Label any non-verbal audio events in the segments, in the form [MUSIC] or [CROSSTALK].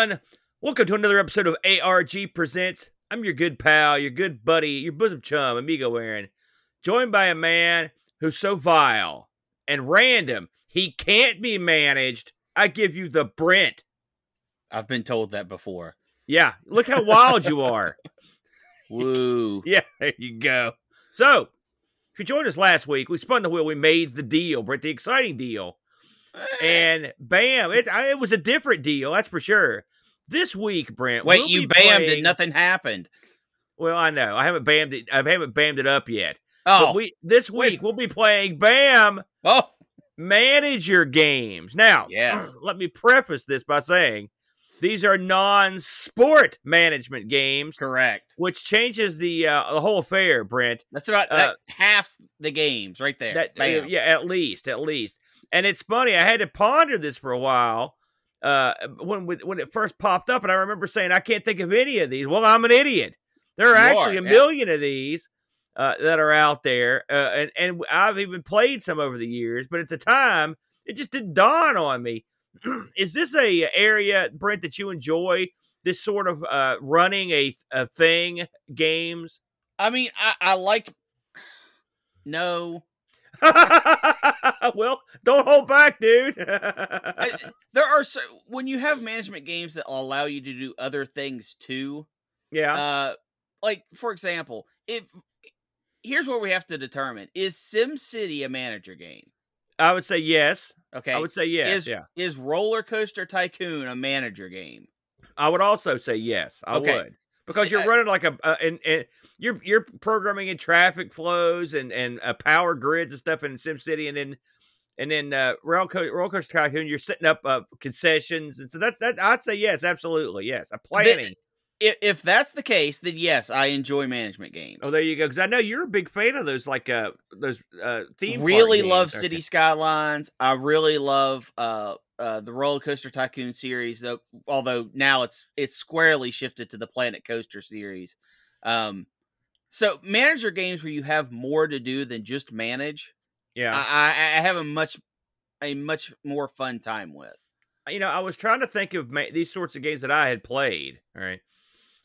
everyone. Welcome to another episode of ARG Presents. I'm your good pal, your good buddy, your bosom chum, amigo Aaron, joined by a man who's so vile and random he can't be managed. I give you the Brent. I've been told that before. Yeah, look how wild you are. [LAUGHS] Woo. [LAUGHS] Yeah, there you go. So, if you joined us last week, we spun the wheel. We made the deal, Brent, the exciting deal. Eh. And bam, it, it was a different deal, that's for sure. This week, Brent. Wait, we'll you bammed playing- and nothing happened. Well, I know. I haven't bammed it. I haven't bammed it up yet. Oh, But we this week we'll be playing Bam oh, Manager games. Now, Yes. [CLEARS THROAT] let me preface this by saying these are non-sport management games, correct. which changes the uh, the whole affair, Brent. That's about Uh, that half the games right there. That uh, yeah, at least, at least. And it's funny. I had to ponder this for a while uh, when when it first popped up, and I remember saying I can't think of any of these. Well, I'm an idiot. There are You actually are, a yeah. million of these uh, that are out there, uh, and and I've even played some over the years. But at the time, it just didn't dawn on me. [CLEARS THROAT] Is this a area, Brent, that you enjoy? This sort of uh, running a a thing games. I mean, I, I like. [SIGHS] No, [LAUGHS] well, don't hold back, dude. I- there are so when you have management games that allow you to do other things too. yeah. Uh, like for example, if here's what we have to determine: is SimCity a manager game? I would say yes. Okay, I would say yes. is yeah. is Roller Coaster Tycoon a manager game? I would also say yes. I Okay. would because See, you're I- running like a uh, and, and you're you're programming in traffic flows and and uh, power grids and stuff in SimCity, and then and then uh, roller, co- roller coaster tycoon. You're setting up uh, concessions, and so that that I'd say yes, absolutely yes. A planning. If, if that's the case, then yes, I enjoy management games. oh, there you go. Because I know you're a big fan of those like uh those uh theme. really games, love you? City Skylines. I really love uh, uh, the Roller Coaster Tycoon series. Though, although now it's it's squarely shifted to the Planet Coaster series. Um, so manager games where you have more to do than just manage, Yeah. I, I, I have a much a much more fun time with. you know, I was trying to think of ma- these sorts of games that I had played, all right,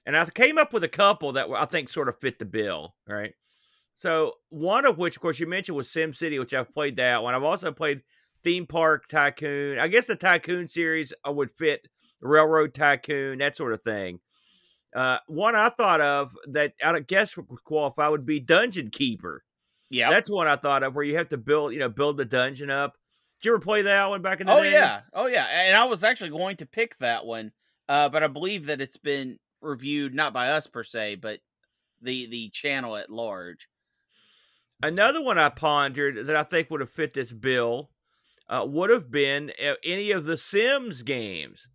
and I came up with a couple that were, I think sort of fit the bill, right? So one of which, of course, you mentioned was Sim City, which I've played that one. I've also played Theme Park Tycoon. I guess the Tycoon series uh, would fit Railroad Tycoon, that sort of thing. Uh, one I thought of that I guess would qualify would be Dungeon Keeper. Yeah. That's one I thought of where you have to build, you know, build the dungeon up. Did you ever play that one back in the Oh day? Oh yeah. Oh yeah. And I was actually going to pick that one, uh, but I believe that it's been reviewed not by us per se, but the the channel at large. Another one I pondered that I think would have fit this bill uh, would have been uh, any of the Sims games.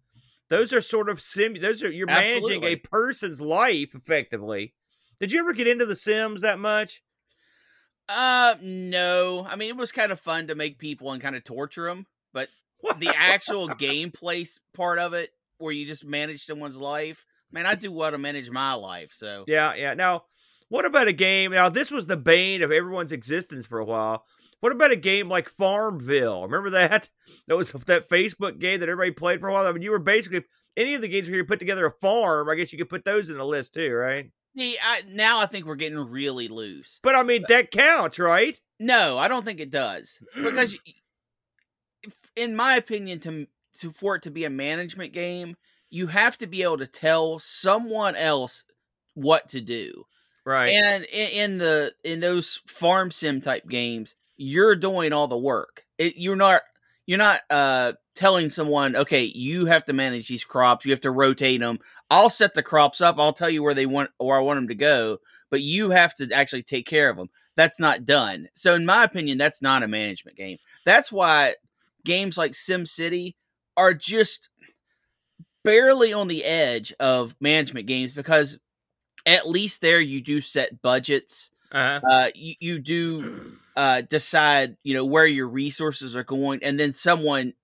Those are sort of sim. Those are you're managing a person's life effectively. Did you ever get into the Sims that much? Uh, no. I mean, it was kind of fun to make people and kind of torture them, but [LAUGHS] the actual gameplay part of it, where you just manage someone's life, man, I do well to manage my life. So Yeah, yeah. Now, what about a game? Now, this was the bane of everyone's existence for a while. What about a game like Farmville? Remember that? [LAUGHS] That was that Facebook game that everybody played for a while. I mean, you were basically any of the games where you put together a farm. I guess you could put those in the list too, right? See, I, now I think we're getting really loose. But I mean, that counts, right? No, I don't think it does because, [CLEARS THROAT] if- in my opinion, to, to for it to be a management game, you have to be able to tell someone else what to do. Right. And in, in the in those farm sim type games, you're doing all the work. It, you're not you're not uh telling someone, okay, you have to manage these crops. You have to rotate them. I'll set the crops up. I'll tell you where they want where I want them to go, but you have to actually take care of them. That's not done. So, in my opinion, that's not a management game. That's why games like Sim City are just barely on the edge of management games because at least there you do set budgets. uh-huh. Uh, you, you do uh, decide, you know, where your resources are going, and then someone,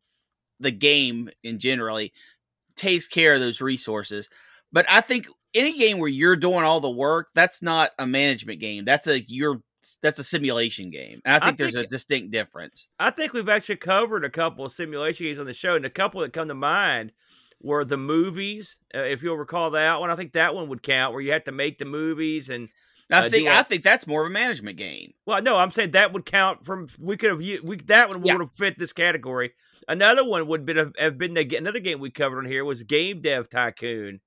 the game in generally, takes care of those resources. But I think any game where you're doing all the work, that's not a management game. That's a you're that's a simulation game. And I I think there's think- a distinct difference. I think we've actually covered a couple of simulation games on the show, and a couple that come to mind were the movies. Uh, if you'll recall that one, I think that one would count, where you had to make the movies and. Now, uh, see, I think that's more of a management game. Well, no, I'm saying that would count from. We could have we that one Yeah. would have fit this category. Another one would been have been the, another game we covered on here was Game Dev Tycoon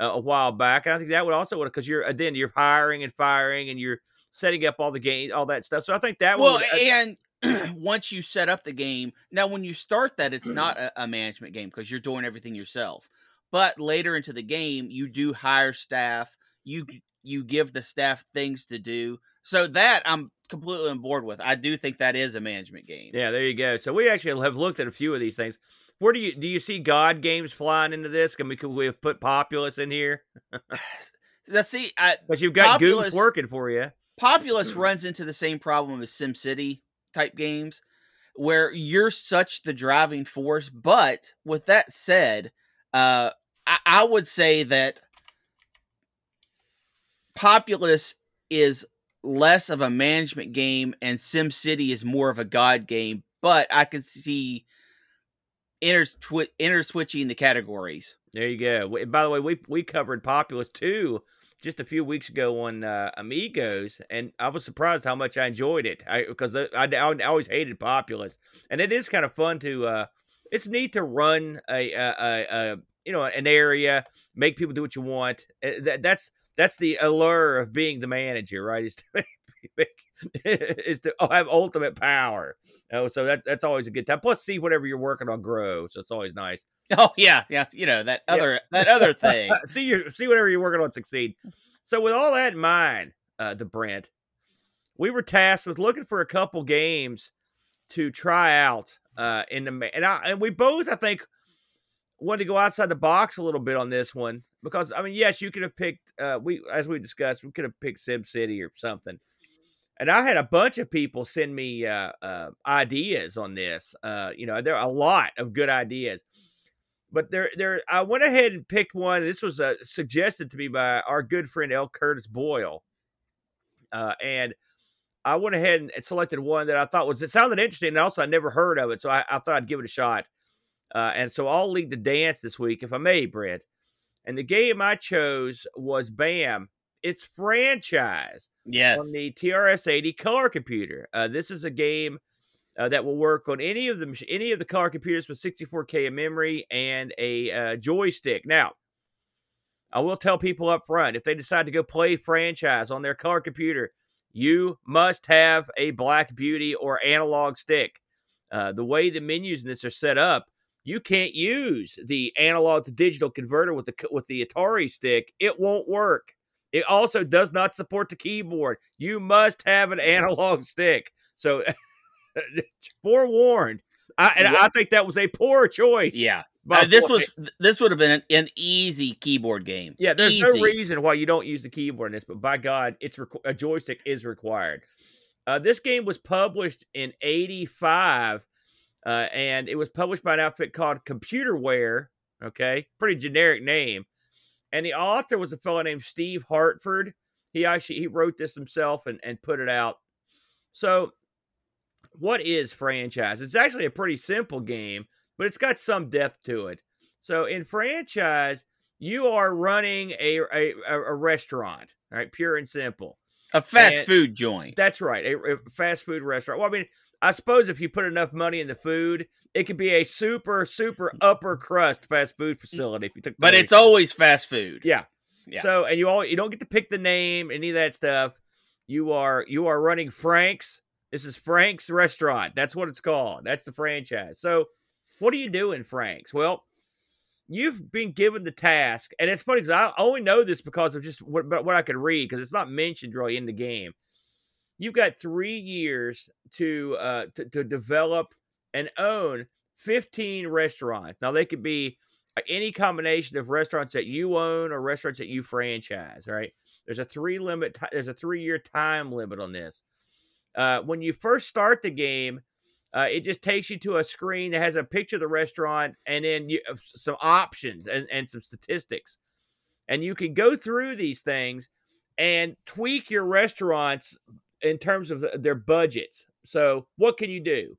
uh, a while back. And I think that would also would because you're then you're hiring and firing and you're setting up all the games, all that stuff. So I think that Well, one. Would, uh, and [CLEARS THROAT] once you set up the game, now when you start that, it's mm. not a, a management game because you're doing everything yourself. But later into the game, you do hire staff. You you give the staff things to do. So that I'm completely on board with. I do think that is a management game. yeah, there you go. So we actually have looked at a few of these things. Where do you do you see God games flying into this? Can we could we have put Populous in here? [LAUGHS] [SIGHS] Let's see, I, But you've got Populous- Goose working for you. Populous [CLEARS THROAT] runs into the same problem as SimCity type games, where you're such the driving force. But with that said, uh, I, I would say that Populous is less of a management game, and SimCity is more of a god game. But I could see inter inter switching the categories. There you go. By the way, we we covered Populous too just a few weeks ago on uh, Amigos, and I was surprised how much I enjoyed it. I because I, I, I always hated Populous, and it is kind of fun to. Uh, it's neat to run a, a, a, a you know an area, make people do what you want. Uh, That, that's that's the allure of being the manager, right? Is to [LAUGHS] make, make is to have ultimate power. Oh, so that's that's always a good time. Plus, see whatever you're working on grow, so it's always nice. Oh yeah, yeah, you know that Yeah. other that other thing. [LAUGHS] see your see whatever you're working on succeed. So with all that in mind, uh, the Brent, we were tasked with looking for a couple games to try out uh, in the and I and we both I think wanted to go outside the box a little bit on this one because I mean yes you could have picked uh, we as we discussed we could have picked Sim City or something. And I had a bunch of people send me uh, uh, ideas on this. Uh, you know, there are a lot of good ideas but there there I went ahead and picked one. This was uh, suggested to me by our good friend L. Curtis Boyle, uh, and I went ahead and selected one that I thought was it sounded interesting, and also I never heard of it, so I, I thought I'd give it a shot. And so I'll lead the dance this week, if I may, Brent. And the game I chose was Bam. It's franchise Yes. on the TRS-80 color computer. Uh, this is a game uh, that will work on any of the any of the color computers with 64k of memory and a uh, joystick. Now, I will tell people up front if they decide to go play franchise on their color computer, you must have a Black Beauty or analog stick. Uh, the way the menus in this are set up, you can't use the analog to digital converter with the with the Atari stick. It won't work. It also does not support the keyboard. You must have an analog stick. So, [LAUGHS] forewarned. I, and I think that was a poor choice. Yeah. Uh, this was this would have been an, an easy keyboard game. Yeah, there's Easy. no reason why you don't use the keyboard in this, but by God, it's requ- a joystick is required. Uh, this game was published in '85, uh, and it was published by an outfit called Computerware. Okay, pretty generic name. And the author was a fellow named Steve Hartford. He actually he wrote this himself and, and put it out. So, what is franchise? It's actually a pretty simple game, but it's got some depth to it. So, in franchise, you are running a a, a- restaurant, all right, pure and simple. A fast And- food joint. That's right, a, a fast food restaurant. Well, I mean, I suppose if you put enough money in the food, it could be a super super upper crust fast food facility. If you took, But it's always fast food. yeah. Yeah. So, and you all you don't get to pick the name, any of that stuff. You are you are running Frank's. This is Frank's restaurant. That's what it's called. That's the franchise. So, what do you do in Frank's? Well, you've been given the task, and it's funny because I only know this because of just what, what I could read because it's not mentioned really in the game. You've got three years to uh, to, to develop and own 15 restaurants. Now they could be uh, any combination of restaurants that you own or restaurants that you franchise. Right? There's a three limit. There's a three year time limit on this. Uh, when you first start the game, uh, it just takes you to a screen that has a picture of the restaurant and then you, uh, some options and, and some statistics. And you can go through these things and tweak your restaurants in terms of their budgets. So, what can you do?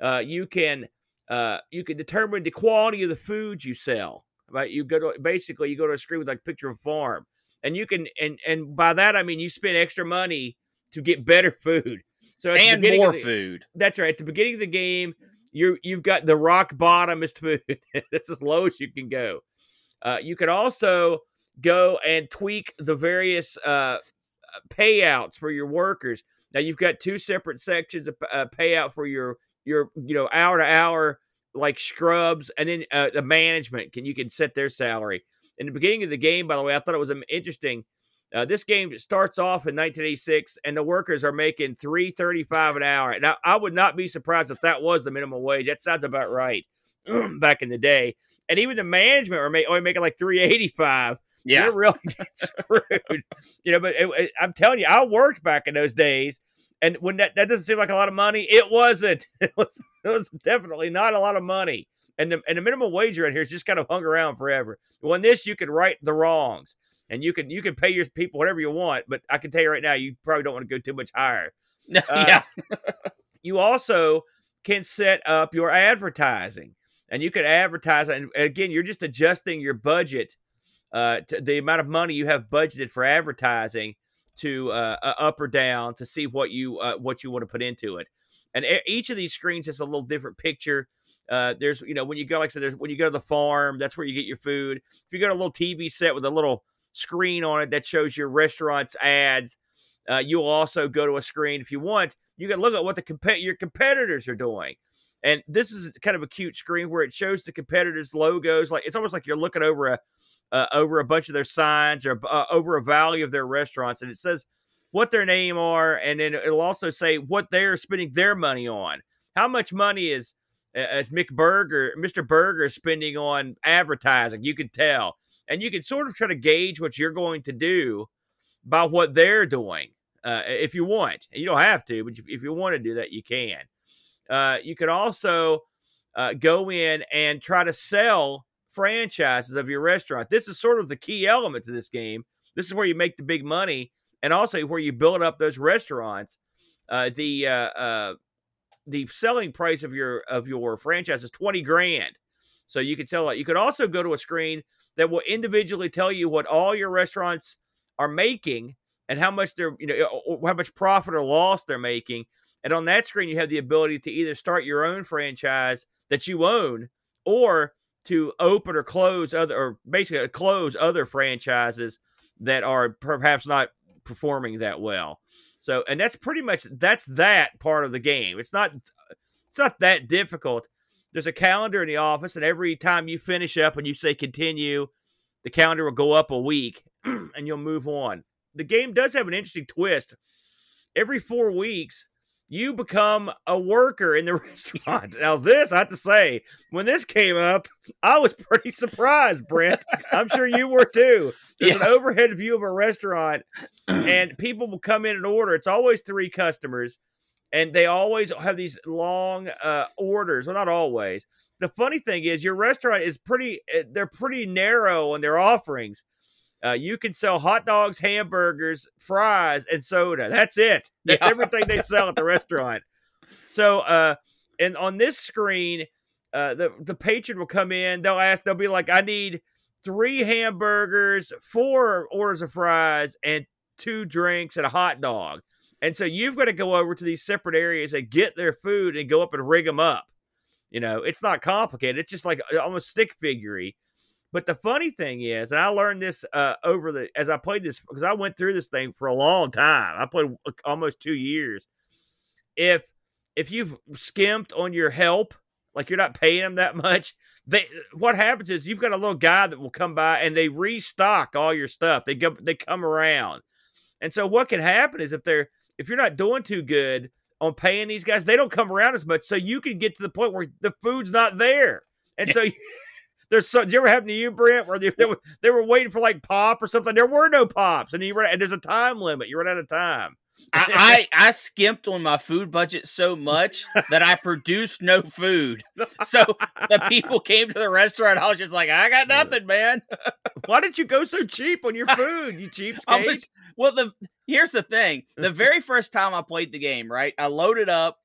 Uh, you can uh, you can determine the quality of the food you sell. Right? You go to basically you go to a screen with like a picture of a farm, and you can and and by that I mean you spend extra money to get better [LAUGHS] food. So and more the, food. That's right. At the beginning of the game, you you've got the rock bottomest [LAUGHS] food. that's as low as you can go. Uh, you can also go and tweak the various uh, payouts for your workers. Now you've got two separate sections of uh, payout for your your you know hour to hour like scrubs, and then uh, the management can you can set their salary. In the beginning of the game, by the way, I thought it was interesting. Uh, this game starts off in 1986, and the workers are making 3.35 an hour. Now, I would not be surprised if that was the minimum wage. That sounds about right [CLEARS THROAT] back in the day. And even the management are only making like 3.85. Yeah, you're really [LAUGHS] screwed. you know, but it, it, I'm telling you, I worked back in those days, and when that, that doesn't seem like a lot of money, it wasn't. [LAUGHS] It was it was definitely not a lot of money. And the and the minimum wage right here is just kind of hung around forever. When this, you can right the wrongs, and you can you can pay your people whatever you want. But I can tell you right now, you probably don't want to go too much higher. [LAUGHS] Uh, yeah. you also can set up your advertising, and you can advertise. And again, you're just adjusting your budget uh, the amount of money you have budgeted for advertising to uh, up or down to see what you uh, what you want to put into it. And each of these screens has a little different picture. Uh, there's you know when you go like I said, there's when you go to the farm, that's where you get your food. If you got a little TV set with a little screen on it that shows your restaurant's ads, uh, you'll also go to a screen if you want. You can look at what the comp- your competitors are doing. And this is kind of a cute screen where it shows the competitors' logos. Like it's almost like you're looking over a uh, over a bunch of their signs or uh, over a value of their restaurants, and it says what their name are, and then it'll also say what they're spending their money on. How much money is as McBurger, Mr. Burger, spending on advertising? You can tell, and you can sort of try to gauge what you're going to do by what they're doing. Uh, if you want, you don't have to, but if you want to do that, you can. Uh, you can also uh, go in and try to sell franchises of your restaurant. This is sort of the key element to this game. This is where you make the big money, and also where you build up those restaurants. Uh, the uh, uh, the selling price of your of your franchise is twenty grand, so you can sell it. You could also go to a screen that will individually tell you what all your restaurants are making and how much they're you know how much profit or loss they're making. And on that screen, you have the ability to either start your own franchise that you own, or to open or close other or basically uh, close other franchises that are perhaps not performing that well. So and that's pretty much that's that part of the game. It's not it's not that difficult. There's a calendar in the office and every time you finish up and you say continue, the calendar will go up a week [CLEARS THROAT] and you'll move on. The game does have an interesting twist. Every 4 weeks, you become a worker in the [LAUGHS] restaurant. Now, this I have to say, when this came up, I was pretty surprised, Brent. I'm sure you were too. [LAUGHS] There's yeah. an overhead view of a restaurant, [CLEARS THROAT] and people will come in and order. It's always three customers, and they always have these long uh, orders. Well, not always. The funny thing is, your restaurant is pretty. Eh, they're pretty narrow on their offerings. Uh, you can sell hot dogs, hamburgers, fries, and soda. That's it. [LAUGHS] That's yeah. everything they sell at the restaurant. So, uh, and on this screen, uh, the the patron will come in. They'll ask. They'll be like, "I need three hamburgers, four orders of fries, and two drinks and a hot dog." And so you've got to go over to these separate areas and get their food and go up and rig them up. You know, it's not complicated. It's just like uh, almost stick figurey. But the funny thing is, and I learned this uh, over the as I played this because I went through this thing for a long time. I played almost two years. If if you've skimped on your help, like you're not paying them that much, they what happens is you've got a little guy that will come by and they restock all your stuff. They go they come around, and so what can happen is if they're if you're not doing too good on paying these guys, they don't come around as much. So you can get to the point where the food's not there, and so. You, [LAUGHS] there's so. Did you ever happen to you, Brent, where they, they, were they were waiting for like pop or something? There were no pops, and you run, and there's a time limit. You run out of time. I, I, I skimped on my food budget so much that I produced no food. So the people came to the restaurant. I was just like, I got nothing, man. Why did you go so cheap on your [LAUGHS] food? You cheapskate. well, the here's the thing. The very first time I played the game, right, I loaded up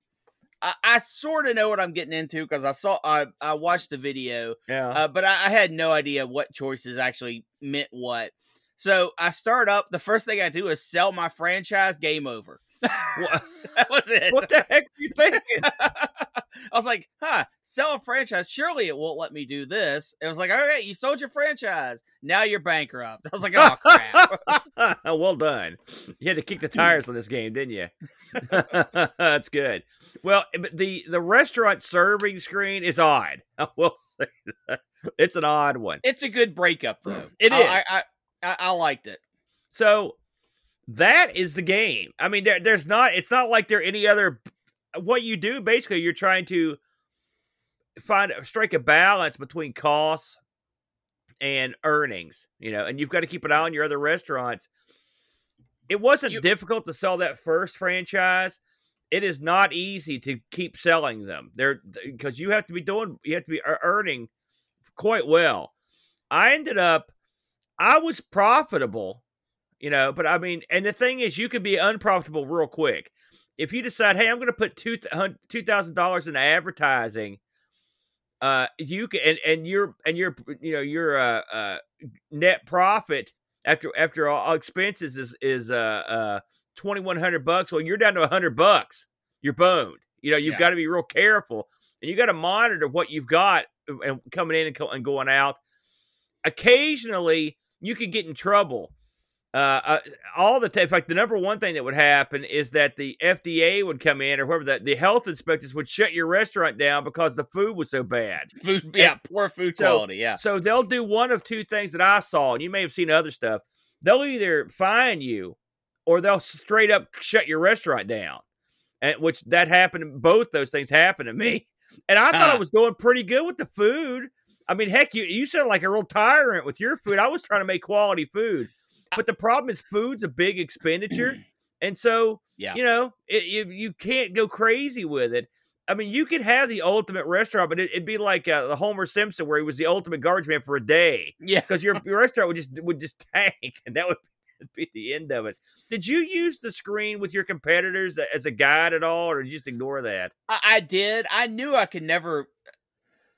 I, I sort of know what I'm getting into because I saw I I watched the video, Yeah. uh, but I, I had no idea what choices actually meant what. So I start up. The first thing I do is sell my franchise. Game over. [LAUGHS] what, that was it. what the heck are you thinking? [LAUGHS] I was like, huh, sell a franchise. Surely it won't let me do this. It was like, all right, you sold your franchise. Now you're bankrupt. I was like, oh, crap. [LAUGHS] well done. You had to kick the tires on this game, didn't you? That's good. Well, eh, but the the restaurant serving screen is odd. [LAUGHS] I will say that. It's an odd one. it's a good breakup, though. [CLEARS THROAT] It I, is. I, I, I, I liked it. So that is the game. I mean, there, there's not. It's not like there any other. What you do basically, you're trying to find strike a balance between costs and earnings. You know, and you've got to keep an eye on your other restaurants. It wasn't You- difficult to sell that first franchise. It is not easy to keep selling them. They're because you have to be doing. You have to be earning quite well. I ended up. I was profitable you know but i mean and the thing is you can be unprofitable real quick if you decide hey i'm going to put two $2000 in advertising uh you can and, and your and your you know your uh, uh net profit after after all expenses is is uh uh 2100 bucks well you're down to 100 bucks you're boned you know you've Yeah. got to be real careful and you got to monitor what you've got and coming in and, co- and going out occasionally you could get in trouble uh, uh, all the time. In fact, the number one thing that would happen is that the FDA would come in, or whoever the, the health inspectors would shut your restaurant down because the food was so bad. Food, yeah, poor food so- quality. Yeah. So they'll do one of two things that I saw, and you may have seen other stuff. They'll either fine you, or they'll straight up shut your restaurant down. And which that happened. Both those things happened to me, [LAUGHS] and I thought I was doing pretty good with the food. I mean, heck, you you sound like a real tyrant with your food. I was trying to make quality food, but the problem is food's a big expenditure, [CLEARS THROAT] and so Yeah. you know it, you you can't go crazy with it. I mean, you could have the ultimate restaurant, but it, it'd be like uh, the Homer Simpson, where he was the ultimate garbage man for a day, Yeah. because your, your restaurant would just would just [LAUGHS] tank, and that would [LAUGHS] be the end of it. Did you use the screen with your competitors as a guide at all, or did you just ignore that? I, I did. I knew I could never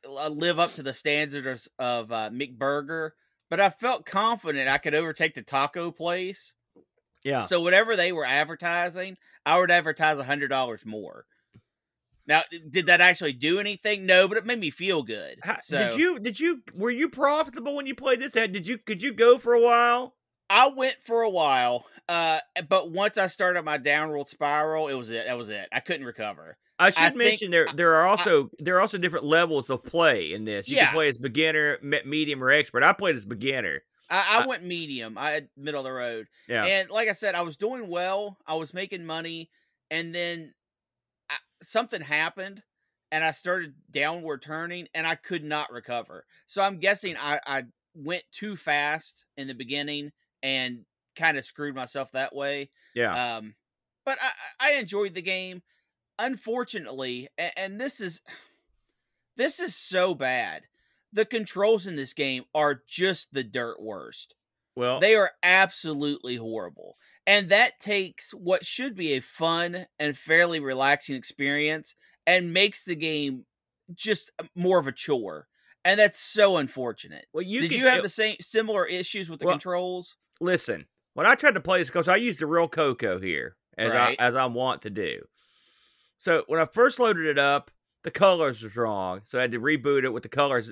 uh, live up to the standards of uh, McBurger, but I felt confident I could overtake the taco place. Yeah. So whatever they were advertising, I would advertise a hundred dollars more. Now, did that actually do anything? No, but it made me feel good. So Did you did you were you profitable when you played this? Did you could you go for a while? I went for a while, uh, but once I started my downward spiral, it was it. That was it. I couldn't recover. I should think- mention there there are also there are also different levels of play in this. You Yeah. can play as beginner, medium, or expert. I played as beginner. I, I I- went medium. I had middle of the road. Yeah. And like I said, I was doing well. I was making money, and then I, something happened, and I started downward turning, and I could not recover. So I'm guessing I, I went too fast in the beginning and kind of screwed myself that way. yeah. Um, but I, I enjoyed the game. Unfortunately, and, and this is [SIGHS] this is so bad. The controls in this game are just the dirt worst. well, They are absolutely horrible. And that takes what should be a fun and fairly relaxing experience and makes the game just uh, more of a chore. And that's so unfortunate. well, you Did could- you have it- the same similar issues with the Well, controls? Listen? When I tried to play this, because I used the real Coco here, as Right. I as I want to do. So when I first loaded it up, the colors was wrong, so I had to reboot it with the colors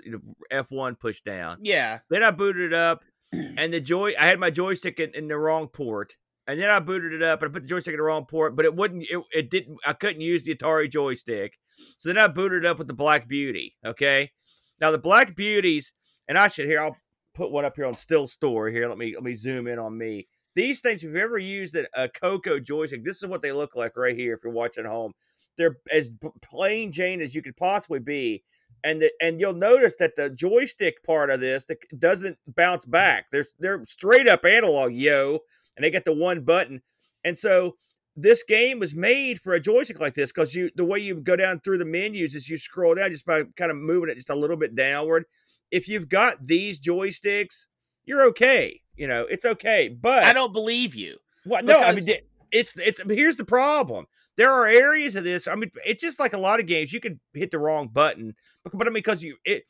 F one pushed down. Yeah. Then I booted it up, [CLEARS THROAT] and the joy I had my joystick in, in the wrong port. And then I booted it up and I put the joystick in the wrong port, but it wouldn't. It, it didn't. I couldn't use the Atari joystick. So then I booted it up with the Black Beauty. Okay. Now the Black Beauties, and I should here. I'll put one up here on Still Store here. Let me let me zoom in on me. These things, if you've ever used a, a Coco joystick, this is what they look like right here. If you're watching at home, they're as plain Jane as you could possibly be and the, and you'll notice that the joystick part of this that doesn't bounce back. They're they're straight up analog, yo, and they get the one button. And so this game was made for a joystick like this because you the way you go down through the menus is you scroll down just by kind of moving it just a little bit downward. If you've got these joysticks, you're okay. You know, it's okay. But I don't believe you. what? No, I mean, it's it's here's the problem. There are areas of this. I mean, it's just like a lot of games. You could hit the wrong button, but, but I mean, because you it,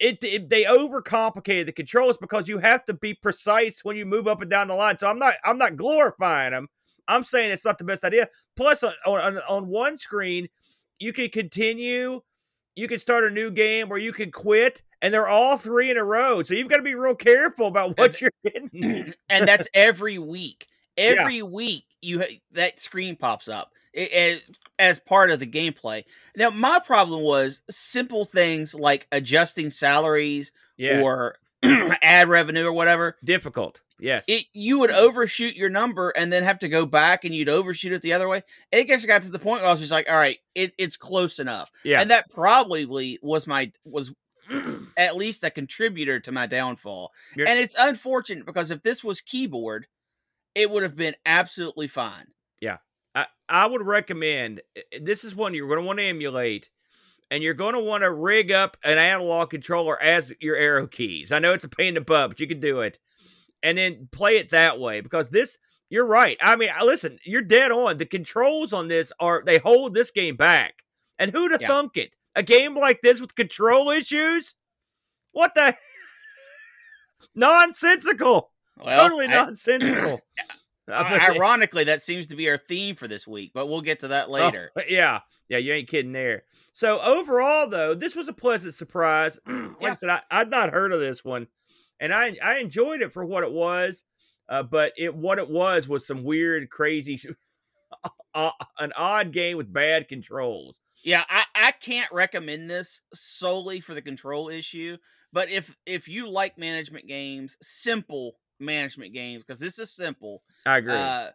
it it they overcomplicated the controls because you have to be precise when you move up and down the line. So I'm not I'm not glorifying them. I'm saying it's not the best idea. Plus, on on, on one screen, you can continue. You can start a new game, or you can quit, and they're all three in a row. So you've got to be real careful about what you're hitting. [CLEARS THROAT] and that's every week. [LAUGHS] Every yeah. week, you that screen pops up as, as part of the gameplay. Now, my problem was simple things like adjusting salaries yes. or [CLEARS THROAT] ad revenue or whatever. Difficult. Yes. It, you would overshoot your number and then have to go back and you'd overshoot it the other way. And it just got to the point where I was just like, all right, it, it's close enough. Yeah. And that probably was my was [CLEARS THROAT] at least a contributor to my downfall. You're, and it's unfortunate because if this was keyboard, it would have been absolutely fine. Yeah. I, I would recommend this is one you're going to want to emulate and you're going to want to rig up an analog controller as your arrow keys. I know it's a pain in the butt, but you can do it and then play it that way because this you're right. I mean, listen, you're dead on. The controls on this are they hold this game back. And who'd have yeah. thunk it? A game like this with control issues? What the [LAUGHS] nonsensical. Well, totally I, nonsensical. [CLEARS THROAT] Ironically, that seems to be our theme for this week, but we'll get to that oh, later. Oh, [LAUGHS] yeah. Yeah, you ain't kidding there. So overall though, this was a pleasant surprise. [CLEARS THROAT] like yeah. I said, I, I'd not heard of this one and I I enjoyed it for what it was. Uh, but it what it was was some weird, crazy, [LAUGHS] uh, an odd game with bad controls. Yeah, I, I can't recommend this solely for the control issue. But if if you like management games, simple management games, because this is simple. I agree. Uh,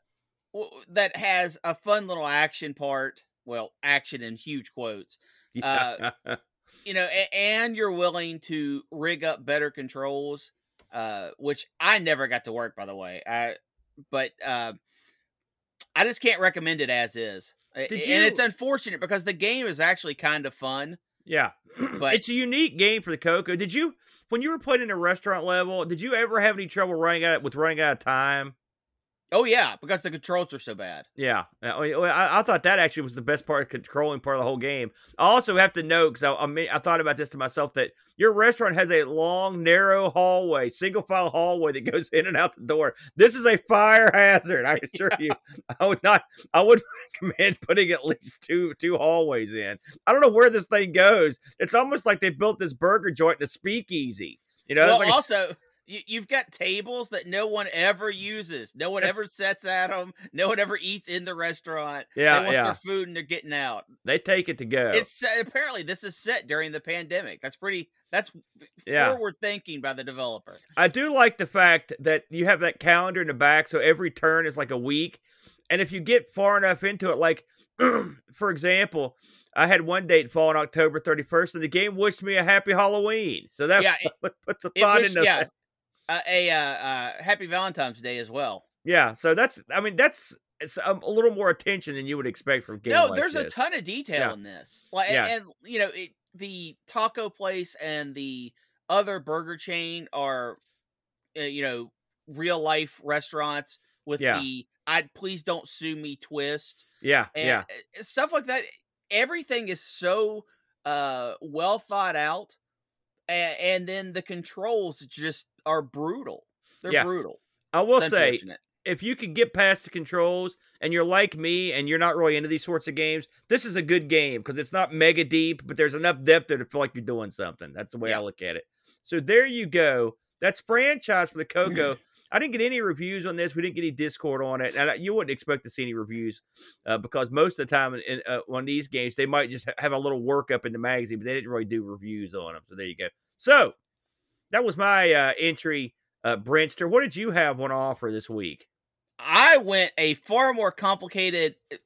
that has a fun little action part. Well, action in huge quotes. Yeah. Uh, [LAUGHS] you know, and you're willing to rig up better controls uh, which I never got to work, by the way. I, but uh, I just can't recommend it as is. Did and you... it's unfortunate because the game is actually kind of fun. Yeah, [CLEARS THROAT] but it's a unique game for the Coco. Did you, when you were playing in a restaurant level, did you ever have any trouble running out with running out of time? Oh yeah, because the controls are so bad. Yeah, uh, I, I, thought that actually was the best part of controlling part of the whole game. I also have to note because I, I, mean, I thought about this to myself that your restaurant has a long, narrow hallway, single file hallway that goes in and out the door. This is a fire hazard. I assure you. [LAUGHS] I would not. I would [LAUGHS] recommend putting at least two two hallways in. I don't know where this thing goes. It's almost like they built this burger joint in a speakeasy. You know, well, like also. A, you, have got tables that no one ever uses. No one ever sets at them. No one ever eats in the restaurant. Yeah, they want yeah. their food and they're getting out. They take it to go. It's apparently this is set during the pandemic. That's pretty. That's yeah. forward thinking by the developer. I do like the fact that you have that calendar in the back, so every turn is like a week. And if you get far enough into it, like [CLEARS THROAT] for example, I had one date fall on October 31st, and the game wished me a happy Halloween. So that yeah, [LAUGHS] puts a thought into yeah, that uh, a uh, uh, happy Valentine's Day as well. Yeah, so that's I mean that's it's a, a little more attention than you would expect from game. No, like there's this. a ton of detail yeah. in this. Like, yeah. and, and you know, it, the taco place and the other burger chain are, uh, you know, real life restaurants with yeah. the "I please don't sue me" twist. Yeah, and yeah, stuff like that. Everything is so uh well thought out, and, and then the controls just are brutal. They're yeah. brutal. I will say, if you could get past the controls and you're like me and you're not really into these sorts of games, this is a good game because it's not mega deep, but there's enough depth there to feel like you're doing something. That's the way yeah. I look at it. So there you go. That's franchise for the Coco. [LAUGHS] I didn't get any reviews on this. We didn't get any Discord on it, and you wouldn't expect to see any reviews uh, because most of the time in, uh, on these games they might just have a little workup in the magazine, but they didn't really do reviews on them. So there you go. So that was my uh, entry, uh, Brentster. What did you have on offer this week? I went a far more complicated uh,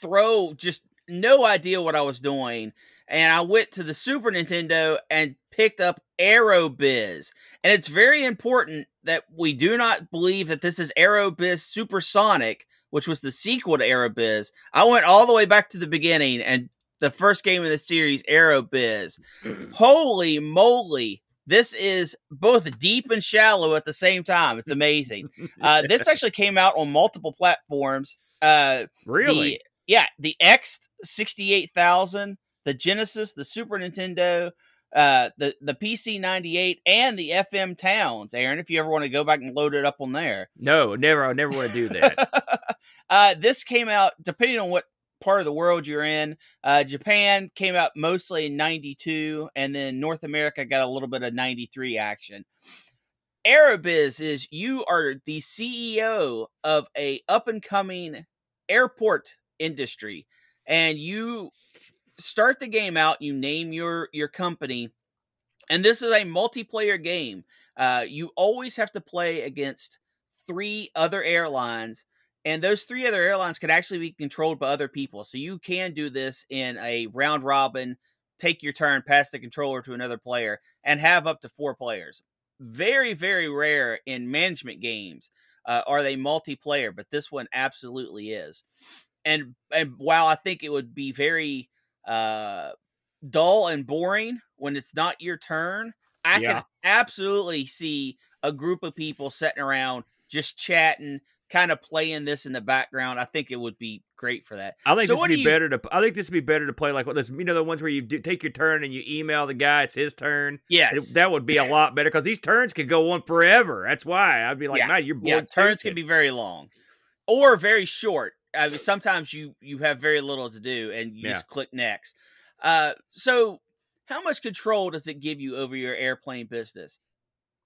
throw, just no idea what I was doing. And I went to the Super Nintendo and picked up Aerobiz. And it's very important that we do not believe that this is Aerobiz Supersonic, which was the sequel to Aerobiz. I went all the way back to the beginning and the first game of the series, Aerobiz. [CLEARS THROAT] Holy moly, this is both deep and shallow at the same time. It's amazing. [LAUGHS] Uh, this actually came out on multiple platforms. Uh, Really? The, yeah, the X sixty eight thousand, the Genesis, the Super Nintendo, uh, the the PC ninety eight, and the FM Towns. Aaron, if you ever want to go back and load it up on there. no, never. I never want to do that. [LAUGHS] uh, this came out depending on what part of the world you're in. Uh, Japan came out mostly in 92, and then North America got a little bit of 93 action. Aerobiz is you are the CEO of a up and coming airport industry, and you start the game out. You name your your company, and this is a multiplayer game. Uh, you always have to play against three other airlines and those three other airlines can actually be controlled by other people. So you can do this in a round robin, take your turn, pass the controller to another player, and have up to four players. Very, very rare in management games uh, are they multiplayer, but this one absolutely is. And and while I think it would be very uh, dull and boring when it's not your turn, I Yeah. can absolutely see a group of people sitting around just chatting, kind of playing this in the background. I think it would be great for that. I think So this would be you- better to. I think this would be better to play like what this. You know the ones where you do, take your turn and you email the guy. It's his turn. Yes. It- that would be a lot better because these turns could go on forever. That's why I'd be like, Yeah. man, you're bored. yeah, turns stupid." can be very long or very short. I mean, sometimes you you have very little to do and you Yeah. just click next. Uh, so how much control does it give you over your airplane business?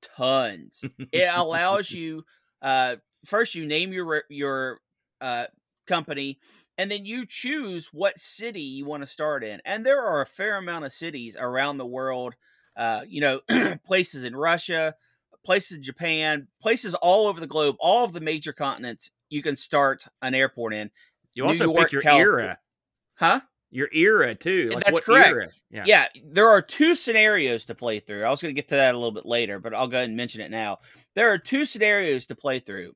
Tons. [LAUGHS] it allows you uh, first you name your your uh, company and then you choose what city you want to start in and there are a fair amount of cities around the world uh, you know [CLEARS THROAT] places in russia places in japan places all over the globe all of the major continents you can start an airport in You also York, pick your California. era, huh your era too. Like That's what correct. Era. Yeah. yeah, there are two scenarios to play through. I was going to get to that a little bit later, but I'll go ahead and mention it now. There are two scenarios to play through.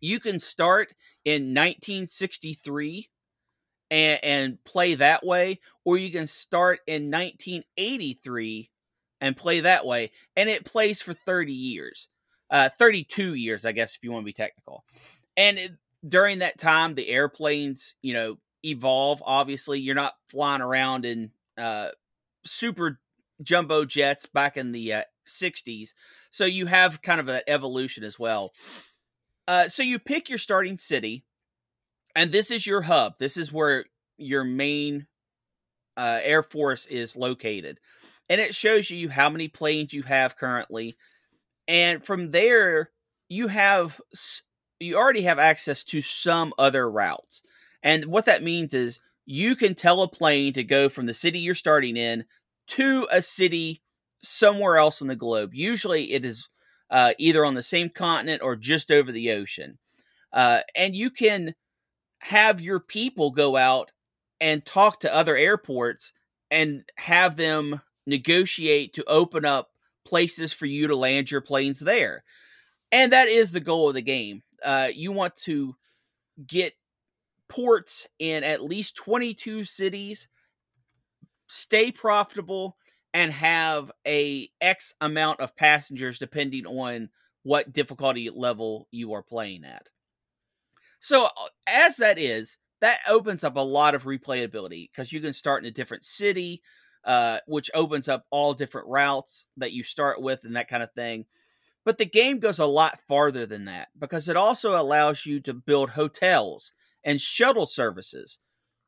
You can start in 1963 and, and play that way, or you can start in 1983 and play that way, and it plays for 30 years, uh, 32 years, I guess, if you want to be technical. And it, during that time, the airplanes, you know, evolve. Obviously, you're not flying around in uh, super jumbo jets back in the uh, 60s. So you have kind of an evolution as well. Uh, so you pick your starting city, and this is your hub. This is where your main uh, Air Force is located. And it shows you how many planes you have currently. And from there, you have you already have access to some other routes. And what that means is you can tell a plane to go from the city you're starting in to a city somewhere else on the globe. Usually it is uh, either on the same continent or just over the ocean. Uh, and you can have your people go out and talk to other airports and have them negotiate to open up places for you to land your planes there. And that is the goal of the game. Uh, you want to get ports in at least 22 cities, stay profitable, and have a X amount of passengers depending on what difficulty level you are playing at. So, uh, as that is, that opens up a lot of replayability because you can start in a different city, uh, which opens up all different routes that you start with and that kind of thing. But the game goes a lot farther than that because it also allows you to build hotels and shuttle services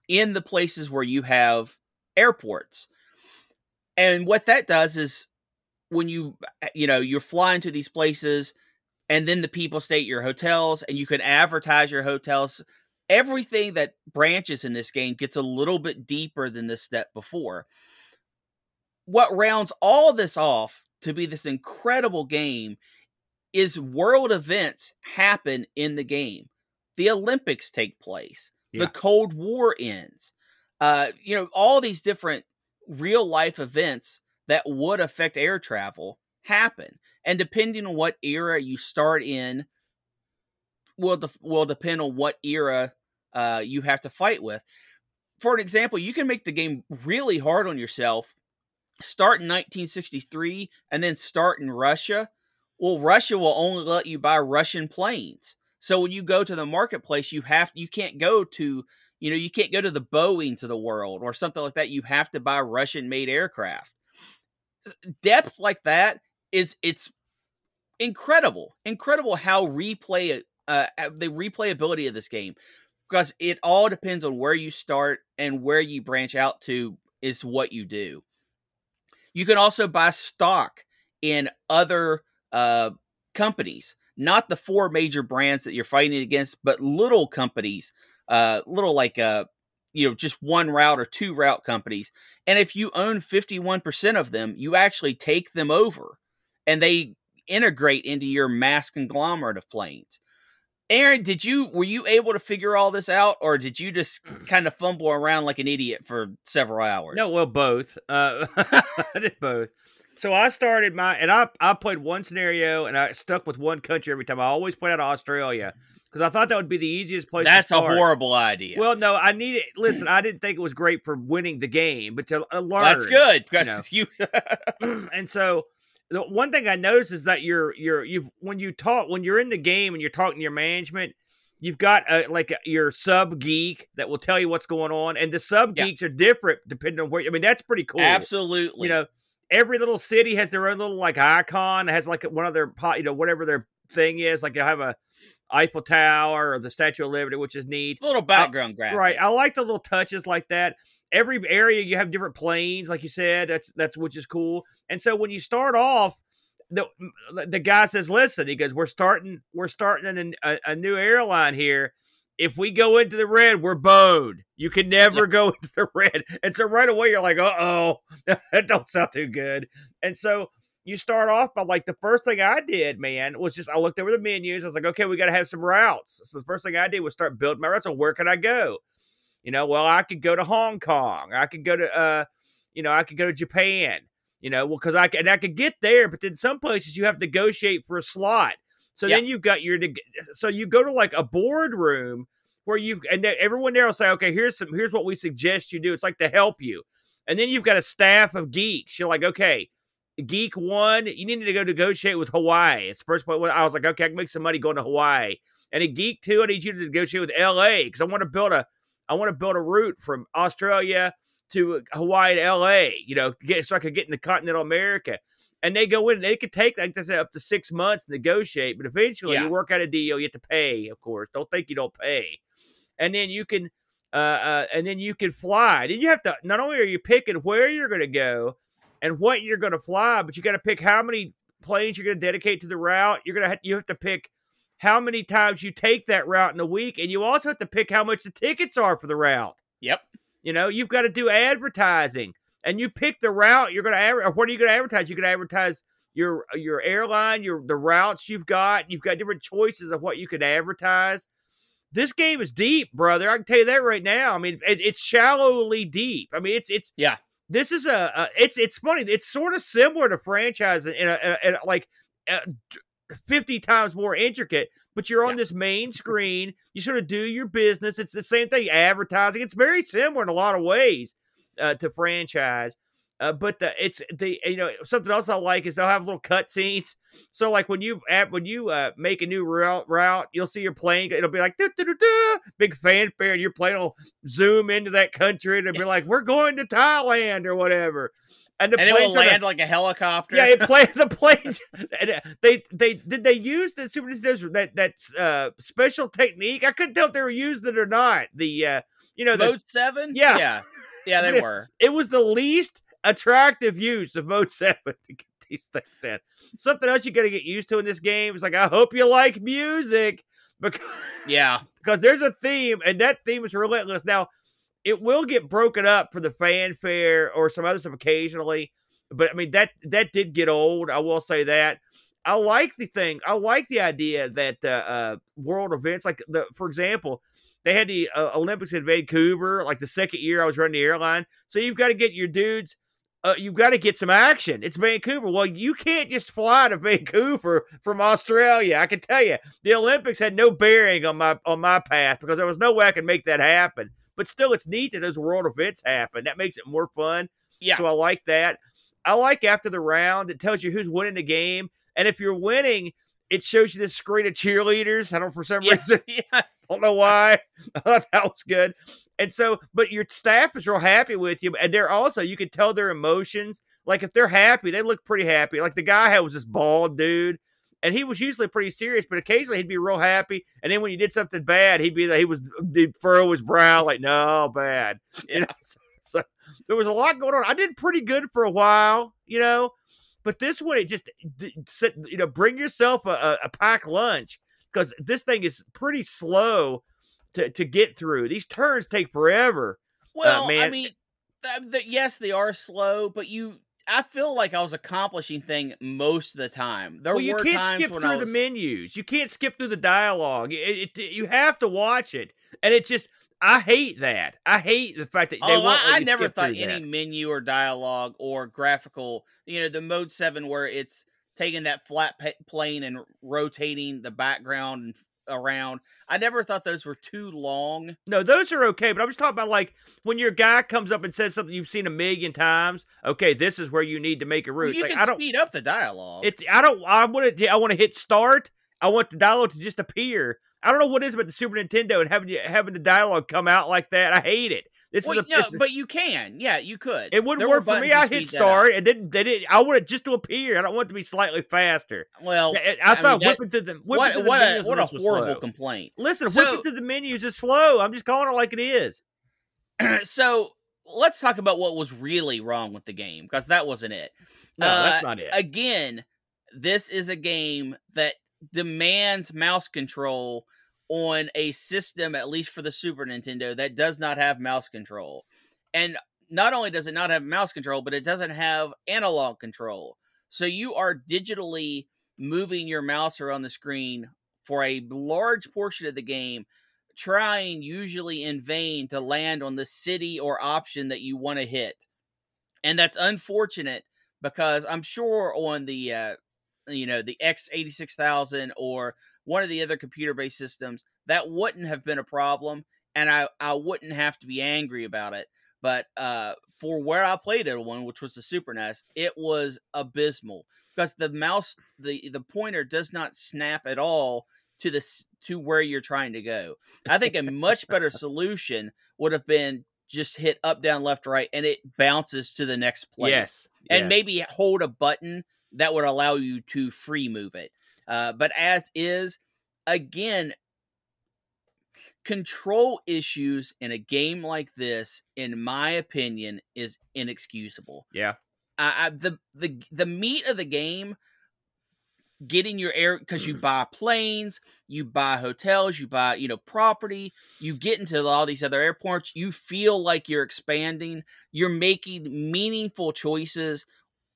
in the places where you have airports. And what that does is when you you know you're flying to these places and then the people stay at your hotels and you can advertise your hotels everything that branches in this game gets a little bit deeper than the step before. What rounds all this off to be this incredible game is world events happen in the game. The olympics take place. Yeah. the cold war ends. Uh you know all these different real life events that would affect air travel happen and depending on what era you start in will de- will depend on what era uh, you have to fight with. For an example you can make the game really hard on yourself start in 1963 and then start in russia. Well russia will only let you buy russian planes. So when you go to the marketplace, you have you can't go to you know you can't go to the Boeing's of the world or something like that. You have to buy Russian made aircraft. Depth like that is it's incredible, incredible how replay uh, the replayability of this game because it all depends on where you start and where you branch out to is what you do. You can also buy stock in other uh, companies, not the four major brands that you're fighting against, but little companies, uh, little like uh, you know, just one route or two route companies. And if you own 51% of them, you actually take them over and they integrate into your mass conglomerate of planes. Aaron, did you were you able to figure all this out, or did you just [CLEARS THROAT] kind of fumble around like an idiot for several hours? No, well, both. Uh, [LAUGHS] I did both. So I started my and I I played one scenario and I stuck with one country every time. I always played out Australia because I thought that would be the easiest place. That's a horrible idea. Well, no, I need it. Listen, I didn't think it was great for winning the game, but to uh, learn. That's good because you. Know. [LAUGHS] [CLEARS THROAT] and so the one thing I noticed is that you're you're you've when you talk when you're in the game and you're talking to your management, you've got a, like a, your sub geek that will tell you what's going on, and the sub geeks yeah. are different depending on where. I mean, that's pretty cool. Absolutely. You know, every little city has their own little like icon. Has like one of their pot, you know whatever their thing is. Like you have a Eiffel Tower or the Statue of Liberty, which is neat. A little background graphic. Right. I like the little touches like that every area you have different planes, like you said. That's that's which is cool. And so when you start off, the the guy says, "Listen," he goes, "We're starting we're starting a, a new airline here. If we go into the red, we're boned. You can never yeah. go [LAUGHS] into the red." And so right away you're like, "Uh oh, [LAUGHS] that don't sound too good." And so you start off by like the first thing I did, man, was just I looked over the menus. I was like, okay, we got to have some routes. So the first thing I did was start building my routes. So where can I go? You know, well, I could go to Hong Kong. I could go to, uh, you know, I could go to Japan. You know, well, because I and I could get there, but then some places you have to negotiate for a slot. So yeah. then you've got your, so you go to like a boardroom where you've and everyone there will say, okay, here's some, here's what we suggest you do. It's like to help you, and then you've got a staff of geeks. You're like, okay, geek one, you need to go negotiate with Hawaii. It's the first point. I was like, okay, I can make some money going to Hawaii. And a geek two, I need you to negotiate with LA because I want to build a I want to build a route from Australia to Hawaii to LA, you know, get so I could get into continental America. And they go in, they could take, like I said, up to six months to negotiate, but eventually yeah. you work out a deal, you have to pay, of course. Don't think you don't pay. And then you can, uh, uh, and then you can fly. Then you have to, not only are you picking where you're going to go and what you're going to fly, but you got to pick how many planes you're going to dedicate to the route. You're going to have, you have to pick how many times you take that route in a week, and you also have to pick how much the tickets are for the route. Yep. You know, you've got to do advertising, and you pick the route you're going to advertise. What are you going to advertise? You can advertise your your airline, your the routes you've got. You've got different choices of what you can advertise. This game is deep, brother. I can tell you that right now. I mean, it, it's shallowly deep. I mean, it's it's yeah. This is a, a it's it's funny. It's sort of similar to franchise in a, in a, in a like. Uh, 50 times more intricate, but you're on yeah. this main screen. You sort of do your business. It's the same thing, advertising. It's very similar in a lot of ways uh, to franchise. Uh, but the it's the you know something else I like is they'll have little cut scenes. So like when you at when you uh, make a new route, route, you'll see your plane. It'll be like big fanfare, and your plane will zoom into that country, and it'll be like we're going to Thailand or whatever and the and planes it will land the, like a helicopter. Yeah, it play [LAUGHS] the planes. Uh, they they did they use the Super Nintendo that that uh, special technique? I couldn't tell if they were using it or not. The uh, you know the, mode seven. Yeah, yeah, yeah. They [LAUGHS] it, were. It was the least attractive use of mode seven to get these things done. Something else you got to get used to in this game is like I hope you like music because yeah [LAUGHS] because there's a theme and that theme is relentless. Now it will get broken up for the fanfare or some other stuff occasionally. But I mean that that did get old. I will say that. I like the thing. I like the idea that uh, uh, world events, like the, for example, they had the uh, Olympics in Vancouver, like the second year I was running the airline. So you've got to get your dudes. Uh, you've got to get some action. It's Vancouver. Well, you can't just fly to [LAUGHS] Vancouver from Australia. I can tell you, the Olympics had no bearing on my on my path because there was no way I could make that happen. But still, it's neat that those world events happen. That makes it more fun. Yeah. So I like that. I like after the round, it tells you who's winning the game. And if you're winning, it shows you this screen of cheerleaders. I don't for some Yeah, reason [LAUGHS] yeah. [LAUGHS] don't know why. I thought that was good. And so, but your staff is real happy with you, and they're also you can tell their emotions. Like if they're happy, they look pretty happy. Like the guy had was this bald dude, and he was usually pretty serious, but occasionally he'd be real happy. And then when you did something bad, he'd be he was he'd furrow his brow like no bad. [LAUGHS] You know, so, so there was a lot going on. I did pretty good for a while, you know, but this one it just you know bring yourself a, a, a pack lunch because this thing is pretty slow to, to get through. These turns take forever. Uh, well, I man, mean, eh th- th- yes, they are slow, but you. I feel like I was accomplishing thing most of the time. There well, you can't skip through I the menus. You can't skip through the dialogue. It, it, you have to watch it, and it just I hate that. I hate the fact that they Oh, won't. I, I never thought any that. menu or dialogue or graphical. You know, the mode seven where it's taking that flat pa- plane and rotating the background and around. I never thought those were too long. No, those are okay, but I'm just talking about like when your guy comes up and says something you've seen a million times. Okay, this is where you need to make a route. you It's like can I don't. speed up the dialogue. It's I don't. I want to. I want to hit start. I want the dialogue to just appear. I don't know what is about the Super Nintendo and having having the dialogue come out like that. I hate it. This well, is a. no, but you can. Yeah, you could. it wouldn't There work for me. I hit that start and then they did. I want it just to appear. I don't want it to be slightly faster. Well, I, I mean, thought that- whipping through the whipping what through the what a menus what a horrible slow. complaint. Listen, So- whipping through the menus is slow. I'm just calling it like it is. [CLEARS THROAT] so let's talk about what was really wrong with the game because that wasn't it. No, Uh, that's not it. Again, this is a game that demands mouse control on a system, at least for the Super Nintendo, that does not have mouse control. And not only does it not have mouse control, but it doesn't have analog control. So you are digitally moving your mouse around the screen for a large portion of the game, trying usually in vain to land on the city or option that you want to hit. And that's unfortunate because I'm sure on the uh, you know the X68000 or one of the other computer-based systems that wouldn't have been a problem and I I wouldn't have to be angry about it. But uh, for where I played it one, which was the Super NES, it was abysmal because the mouse the the pointer does not snap at all to the s- to where you're trying to go. I think a much better solution would have been just hit up down left right and it bounces to the next place yes, and yes. maybe hold a button that would allow you to free move it. Uh, but as is, again, control issues in a game like this, in my opinion, is inexcusable. yeah. I, I, the the the meat of the game, getting your air because you [CLEARS THROAT] buy planes, you buy hotels, you buy you know property, you get into all these other airports, you feel like you're expanding, you're making meaningful choices,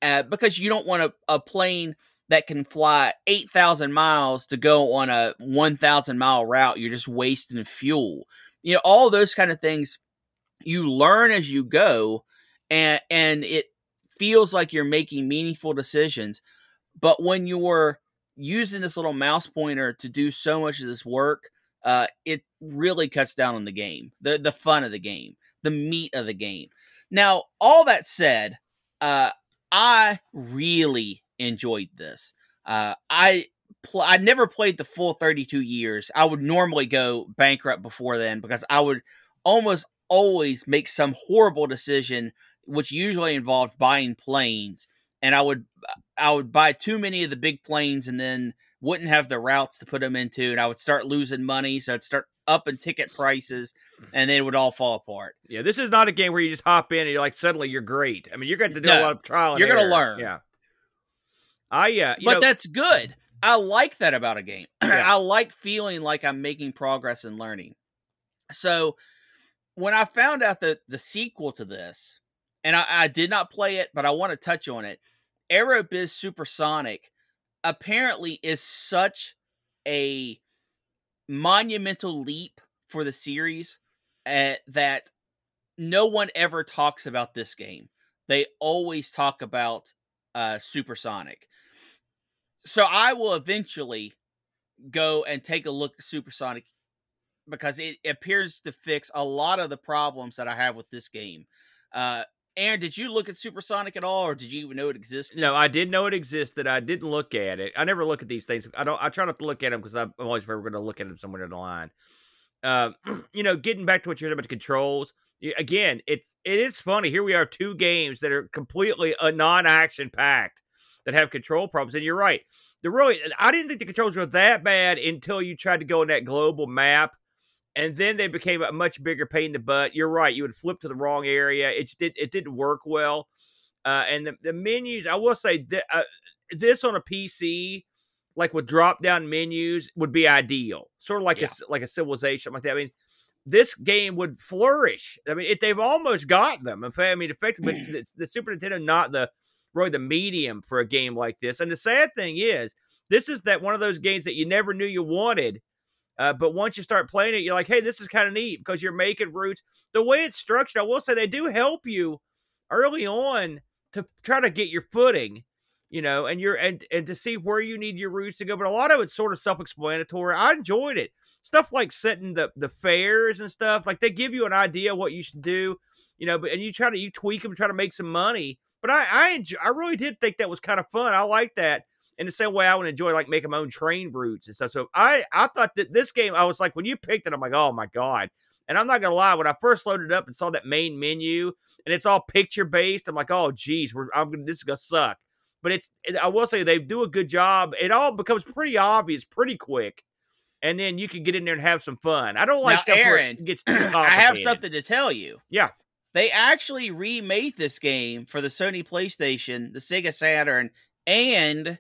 uh, because you don't want a, a plane that can fly eight thousand miles to go on a one thousand mile route. You're just wasting fuel. You know all those kind of things. You learn as you go, and and it feels like you're making meaningful decisions. But when you're using this little mouse pointer to do so much of this work, uh, it really cuts down on the game, the the fun of the game, the meat of the game. Now, all that said, uh, I really enjoyed this. Uh, I pl- I never played the full 32 years. I would normally go bankrupt before then because I would almost always make some horrible decision which usually involved buying planes and I would I would buy too many of the big planes and then wouldn't have the routes to put them into and I would start losing money so I'd start upping ticket prices and then it would all fall apart. Yeah, this is not a game where you just hop in and you're like suddenly you're great. I mean, you're going to do a lot of trial. And you're gonna learn. Yeah. I uh, but know, that's good. I like that about a game. [CLEARS THROAT] Yeah. I like feeling like I'm making progress and learning. So when I found out that the sequel to this, and I, I did not play it, but I want to touch on it. Aerobiz Supersonic apparently is such a monumental leap for the series uh, that no one ever talks about this game. They always talk about uh, Supersonic. So I will eventually go and take a look at Supersonic because it appears to fix a lot of the problems that I have with this game. Uh, Aaron, did you look at Supersonic at all, or did you even know it existed? No, I did know it existed. I didn't look at it. I never look at these things. I don't. I try not to look at them because I'm always going to look at them somewhere down the line. Uh, [CLEARS THROAT] you know, getting back to what you're talking about the controls. Again, it's it is funny. Here we are, two games that are completely a non-action packed that have control problems. And you're right. The really, I didn't think the controls were that bad until you tried to go in that global map and then they became a much bigger pain in the butt. You're right; you would flip to the wrong area. It did it didn't work well. Uh, and the, the menus, I will say, th- uh, this on a PC, like with drop down menus, would be ideal. Sort of like yeah. a like a civilization like that. I mean, this game would flourish. I mean, if they've almost got them. I mean, effectively, [CLEARS THROAT] the, the Super Nintendo not the really the medium for a game like this. And the sad thing is, this is that one of those games that you never knew you wanted uh, but once you start playing it, you're like, hey, this is kind of neat because you're making routes. The way it's structured, I will say they do help you early on to try to get your footing, you know, and you're and and to see where you need your routes to go. But a lot of it's sort of self-explanatory. I enjoyed it. Stuff like setting the the fares and stuff, like they give you an idea what you should do, you know, but and you try to you tweak them, try to make some money. But I I enjoy, I really did think that was kind of fun. I like that in the same way I would enjoy like making my own train routes and stuff. So I I thought that this game I was like when you picked it I'm like oh my god. And I'm not gonna lie, when I first loaded up and saw that main menu and it's all picture based, I'm like, oh geez, we're I'm gonna this is gonna suck. But it's I will say they do a good job. It all becomes pretty obvious pretty quick, and then you can get in there and have some fun. I don't like now, stuff Aaron, where it gets [CLEARS THROAT] too I have something to tell you. Yeah, they actually remade this game for the Sony PlayStation, the Sega Saturn, and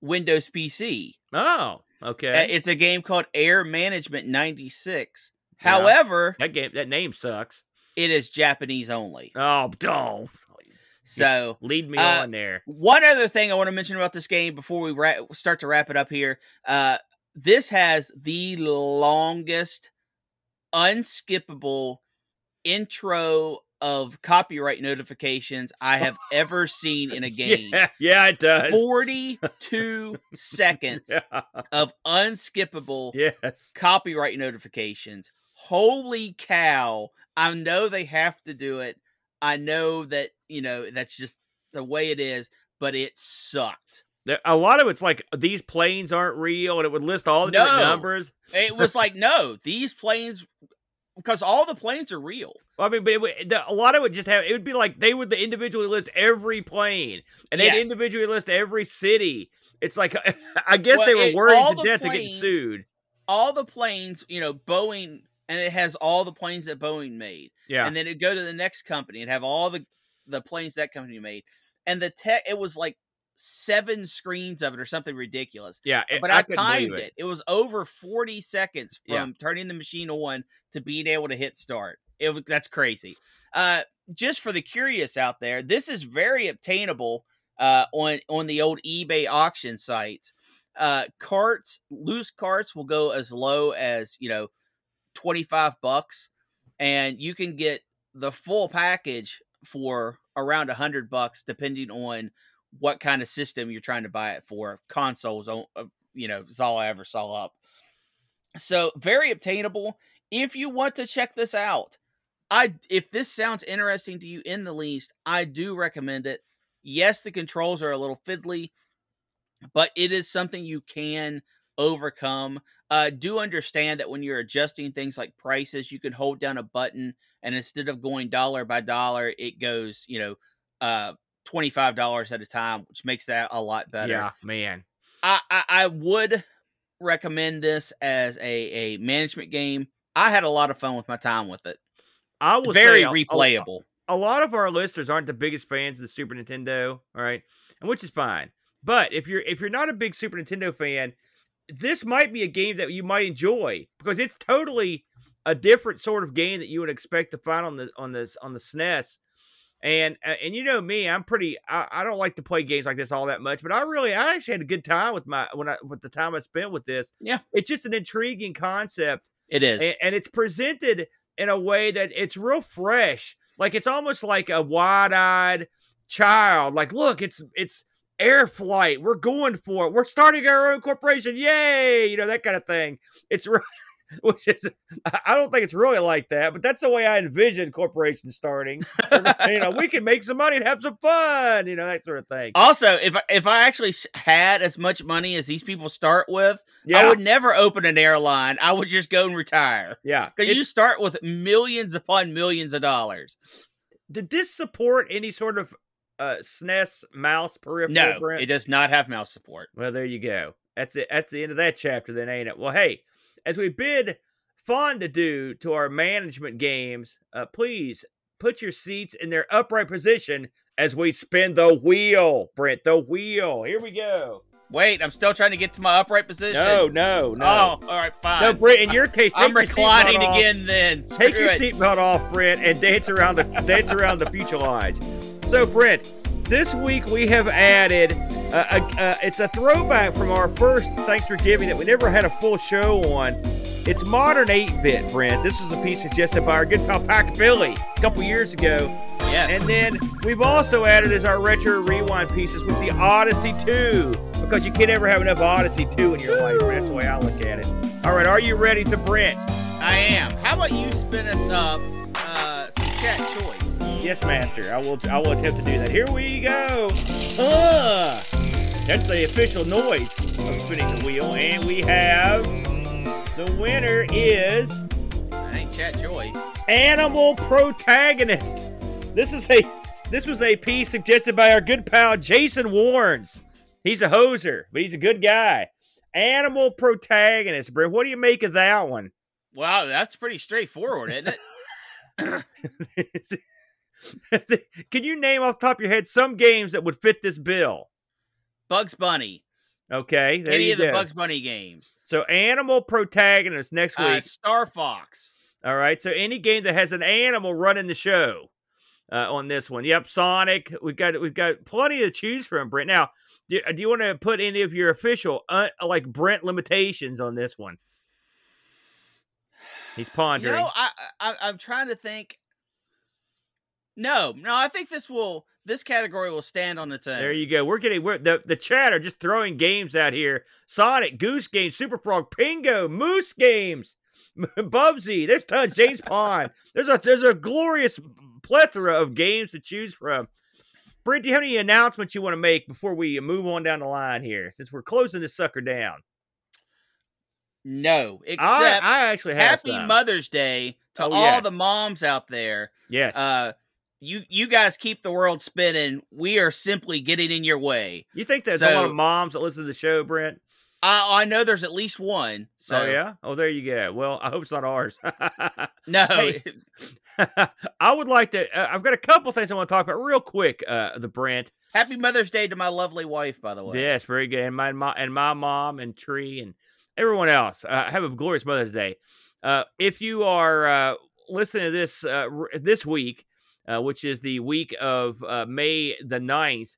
Windows PC. Oh, okay. It's a game called Air Management 96. Yeah. However, that game that name sucks. It is Japanese only. Oh, don't. So [LAUGHS] lead me uh, on there. One other thing I want to mention about this game before we ra- start to wrap it up here. Uh, this has the longest unskippable intro of copyright notifications I have ever seen in a [LAUGHS] game. Yeah, yeah it does. 42 [LAUGHS] seconds yeah. of unskippable yes. copyright notifications. Holy cow. I know they have to do it. I know that, you know, that's just the way it is, but it sucked. A lot of it's like these planes aren't real, and it would list all the no. different numbers. it [LAUGHS] was like, no, these planes because all the planes are real. Well, I mean, but it, the, a lot of it just have it would be like they would individually list every plane and they'd yes. individually list every city. It's like [LAUGHS] I guess well, they were it, worried to death planes, to get sued. All the planes, you know, Boeing, and it has all the planes that Boeing made. Yeah, and then it go to the next company and have all the the planes that company made. And the tech, it was like seven screens of it or something ridiculous. Yeah, it, but I, I timed it. it. it. was over 40 seconds from yeah. turning the machine on to being able to hit start. It that's crazy. Uh, just for the curious out there, this is very obtainable uh, on on the old eBay auction sites. Uh, carts, loose carts will go as low as you know 25 bucks, and you can get the full package for around a hundred bucks, depending on what kind of system you're trying to buy it for. Consoles, uh, you know, is all I ever saw up. So very obtainable. If you want to check this out, I if this sounds interesting to you in the least, I do recommend it. Yes, the controls are a little fiddly, but it is something you can overcome. Uh, do understand that when you're adjusting things like prices, you can hold down a button, and instead of going dollar by dollar, it goes, you know, uh, $25 at a time, which makes that a lot better. Yeah, man. I, I, I would recommend this as a, a management game. I had a lot of fun with my time with it. I was very replayable. A, a, lot of our listeners aren't the biggest fans of the Super Nintendo, all right, and which is fine. But if you're if you're not a big Super Nintendo fan, this might be a game that you might enjoy because it's totally a different sort of game that you would expect to find on the on this on the SNES and uh, and you know me, I'm pretty. I, I, don't like to play games like this all that much, but I really, I actually had a good time with my when I with the time I spent with this. Yeah, it's just an intriguing concept. It is, and, and it's presented in a way that it's real fresh. Like it's almost like a wide-eyed child. Like, look, it's it's air flight. We're going for it. We're starting our own corporation. Yay! You know that kind of thing. It's [LAUGHS] [LAUGHS] which is I don't think it's really like that, but that's the way I envision corporations starting. you know, we can make some money and have some fun, you know, that sort of thing. Also, if I, if I actually had as much money as these people start with, yeah. I would never open an airline. I would just go and retire. Yeah, because you start with millions upon millions of dollars. Did this support any sort of uh, SNES mouse peripheral? No, it does not have mouse support. Well, there you go. That's it. That's the end of that chapter, then, ain't it? Well, hey, as we bid fond-adieu to our management games, uh, please put your seats in their upright position as we spin the wheel, Brent. The wheel. Here we go. Wait, I'm still trying to get to my upright position. No, no, no. Oh, all right, fine. No, Brent. In your case, I'm reclining again. Off. Then Screw take your seatbelt off, Brent, and dance around the dance around the future fuselage. So, Brent, this week we have added. Uh, uh, it's a throwback from our first Thanksgiving that we never had a full show on. It's modern 8-bit, Brent. This was a piece suggested by our good pal Pack Billy a couple years ago. Yeah. And then we've also added as our retro rewind pieces with the Odyssey 2 because you can't ever have enough Odyssey 2 in your life. That's the way I look at it. All right, are you ready to Brent? I am. How about you spin us up uh, some chat choice? Yes, master. I will. I will attempt to do that. Here we go. Uh, that's the official noise of spinning the wheel, and we have the winner is. I ain't chat choice. Animal protagonist. This is a. This was a piece suggested by our good pal Jason Warnes. He's a hoser, but he's a good guy. Animal protagonist, bro. What do you make of that one? Wow, that's pretty straightforward, isn't it? [LAUGHS] [LAUGHS] Can you name off the top of your head some games that would fit this bill? Bugs Bunny. Okay, any of go. the Bugs Bunny games. So, animal protagonist next uh, week. Uh, Star Fox. All right, so any game that has an animal running the show uh, on this one. Yep, Sonic. We've got we've got plenty to choose from, Brent. Now, do, do you want to put any of your official uh, like Brent limitations on this one? He's pondering. You know, I, I I'm trying to think. No, no, I think this will this category will stand on its own. There you go. We're getting we're, the the chat are just throwing games out here: Sonic, Goose Games, Super Frog, Pingo, Moose Games, [LAUGHS] Bubsy. There's tons. James Pond. There's a there's a glorious plethora of games to choose from. Brent, do you have any announcements you want to make before we move on down the line here? Since we're closing this sucker down. No, except I, I actually Happy some. Mother's Day to oh, all yes. the moms out there. Yes. Uh, you you guys keep the world spinning. We are simply getting in your way. You think there's so, a lot of moms that listen to the show, Brent? I, I know there's at least one. So. Oh yeah. Oh, there you go. Well, I hope it's not ours. [LAUGHS] no. Hey, [LAUGHS] I would like to. Uh, I've got a couple things I want to talk about real quick. Uh, the Brent. Happy Mother's Day to my lovely wife, by the way. Yes, very good. And my, my and my mom and Tree and everyone else. Uh, have a glorious Mother's Day. Uh, if you are uh, listening to this uh, this week, uh, which is the week of uh, May the 9th,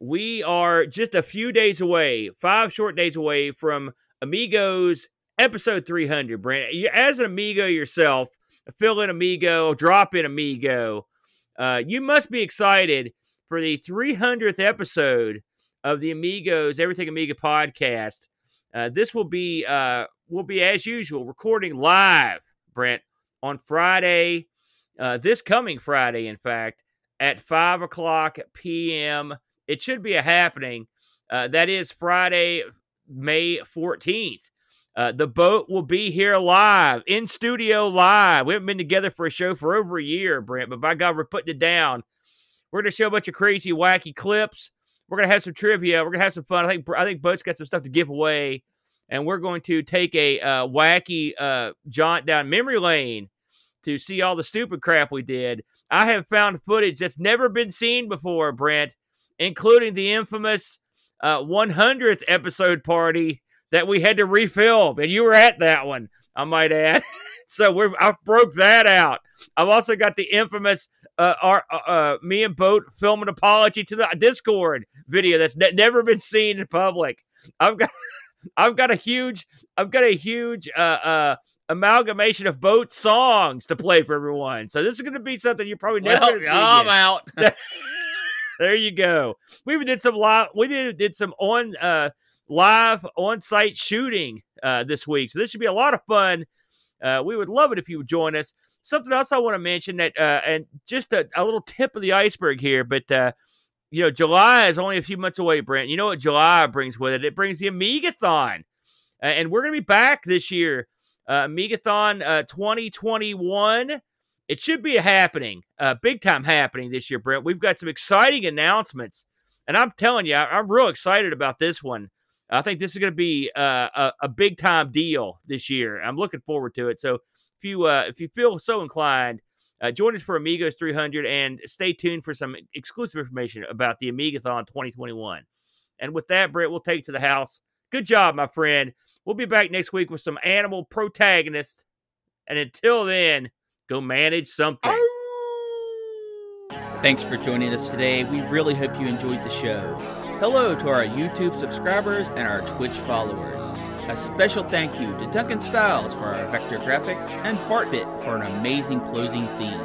we are just a few days away, five short days away from Amigos episode 300. Brent, as an Amigo yourself, fill in Amigo, drop in Amigo. Uh, you must be excited for the 300th episode of the Amigos Everything Amiga podcast. Uh, this will be uh, will be as usual, recording live, Brent, on Friday, uh, this coming Friday, in fact, at five o'clock p.m. It should be a happening. Uh, that is Friday, May fourteenth. Uh, the boat will be here live, in studio live. We haven't been together for a show for over a year, Brent, but by God, we're putting it down. We're going to show a bunch of crazy, wacky clips. We're going to have some trivia. We're going to have some fun. I think I think Boat's got some stuff to give away, and we're going to take a uh, wacky uh, jaunt down memory lane to see all the stupid crap we did. I have found footage that's never been seen before, Brent, including the infamous uh, 100th episode party that we had to refilm, and you were at that one, I might add. [LAUGHS] so we've I broke that out. I've also got the infamous uh, our uh, uh, me and Boat film an apology to the Discord video that's ne- never been seen in public. I've got [LAUGHS] I've got a huge I've got a huge uh, uh, amalgamation of Boat songs to play for everyone. So this is going to be something you probably never. Well, I'm out. [LAUGHS] [LAUGHS] there you go. We even did some live. We did did some on uh live on site shooting uh, this week. So this should be a lot of fun. Uh, we would love it if you would join us. Something else I want to mention that, uh, and just a, a, little tip of the iceberg here, but uh, you know, July is only a few months away, Brent. You know what July brings with it? It brings the Amigathon, and we're going to be back this year. Uh, Amigathon uh, 2021. It should be a happening, uh, big time happening this year, Brent. We've got some exciting announcements, and I'm telling you, I, am real excited about this one. I think this is going to be uh, a, a big time deal this year. I'm looking forward to it. So if you uh, if you feel so inclined, uh, join us for Amigos 300 and stay tuned for some exclusive information about the Amigathon 2021. And with that, Brett, we'll take to the house. Good job, my friend. We'll be back next week with some animal protagonists. And until then, go manage something. Thanks for joining us today. We really hope you enjoyed the show. Hello to our YouTube subscribers and our Twitch followers. A special thank you to Duncan Styles for our vector graphics and Bartbit for an amazing closing theme.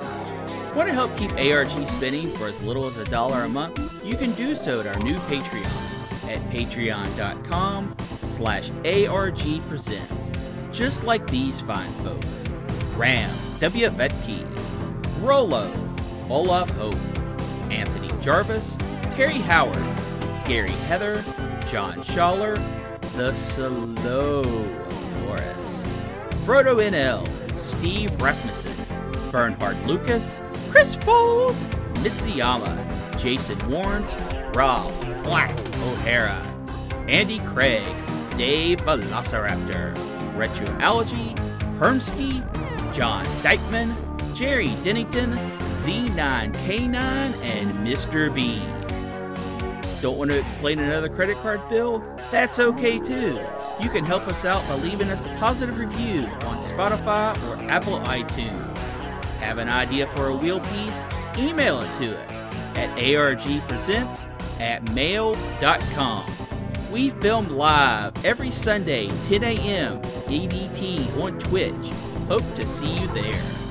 Want to help keep ARG spinning for as little as a dollar a month? You can do so at our new Patreon at patreon.com slash argpresents. Just like these fine folks. Ram W. Vetke, Rolo, Olaf Hope, Anthony Jarvis, Terry Howard, Gary Heather, John Schaller, The Slow Norris, Frodo NL, Steve Rasmussen, Bernhard Lucas, Chris Folds, Mitsuyama, Jason Warnes, Rob Black O'Hara, Andy Craig, Dave Velociraptor, Retroalgy, Hermsky, John Dykeman, Jerry Dennington, Z9K9, and Mr. B. Don't want to explain another credit card bill? That's okay too. You can help us out by leaving us a positive review on Spotify or Apple iTunes. Have an idea for a wheel piece? Email it to us at argpresents at mail.com. We film live every Sunday, 10 a.m. EDT on Twitch. Hope to see you there.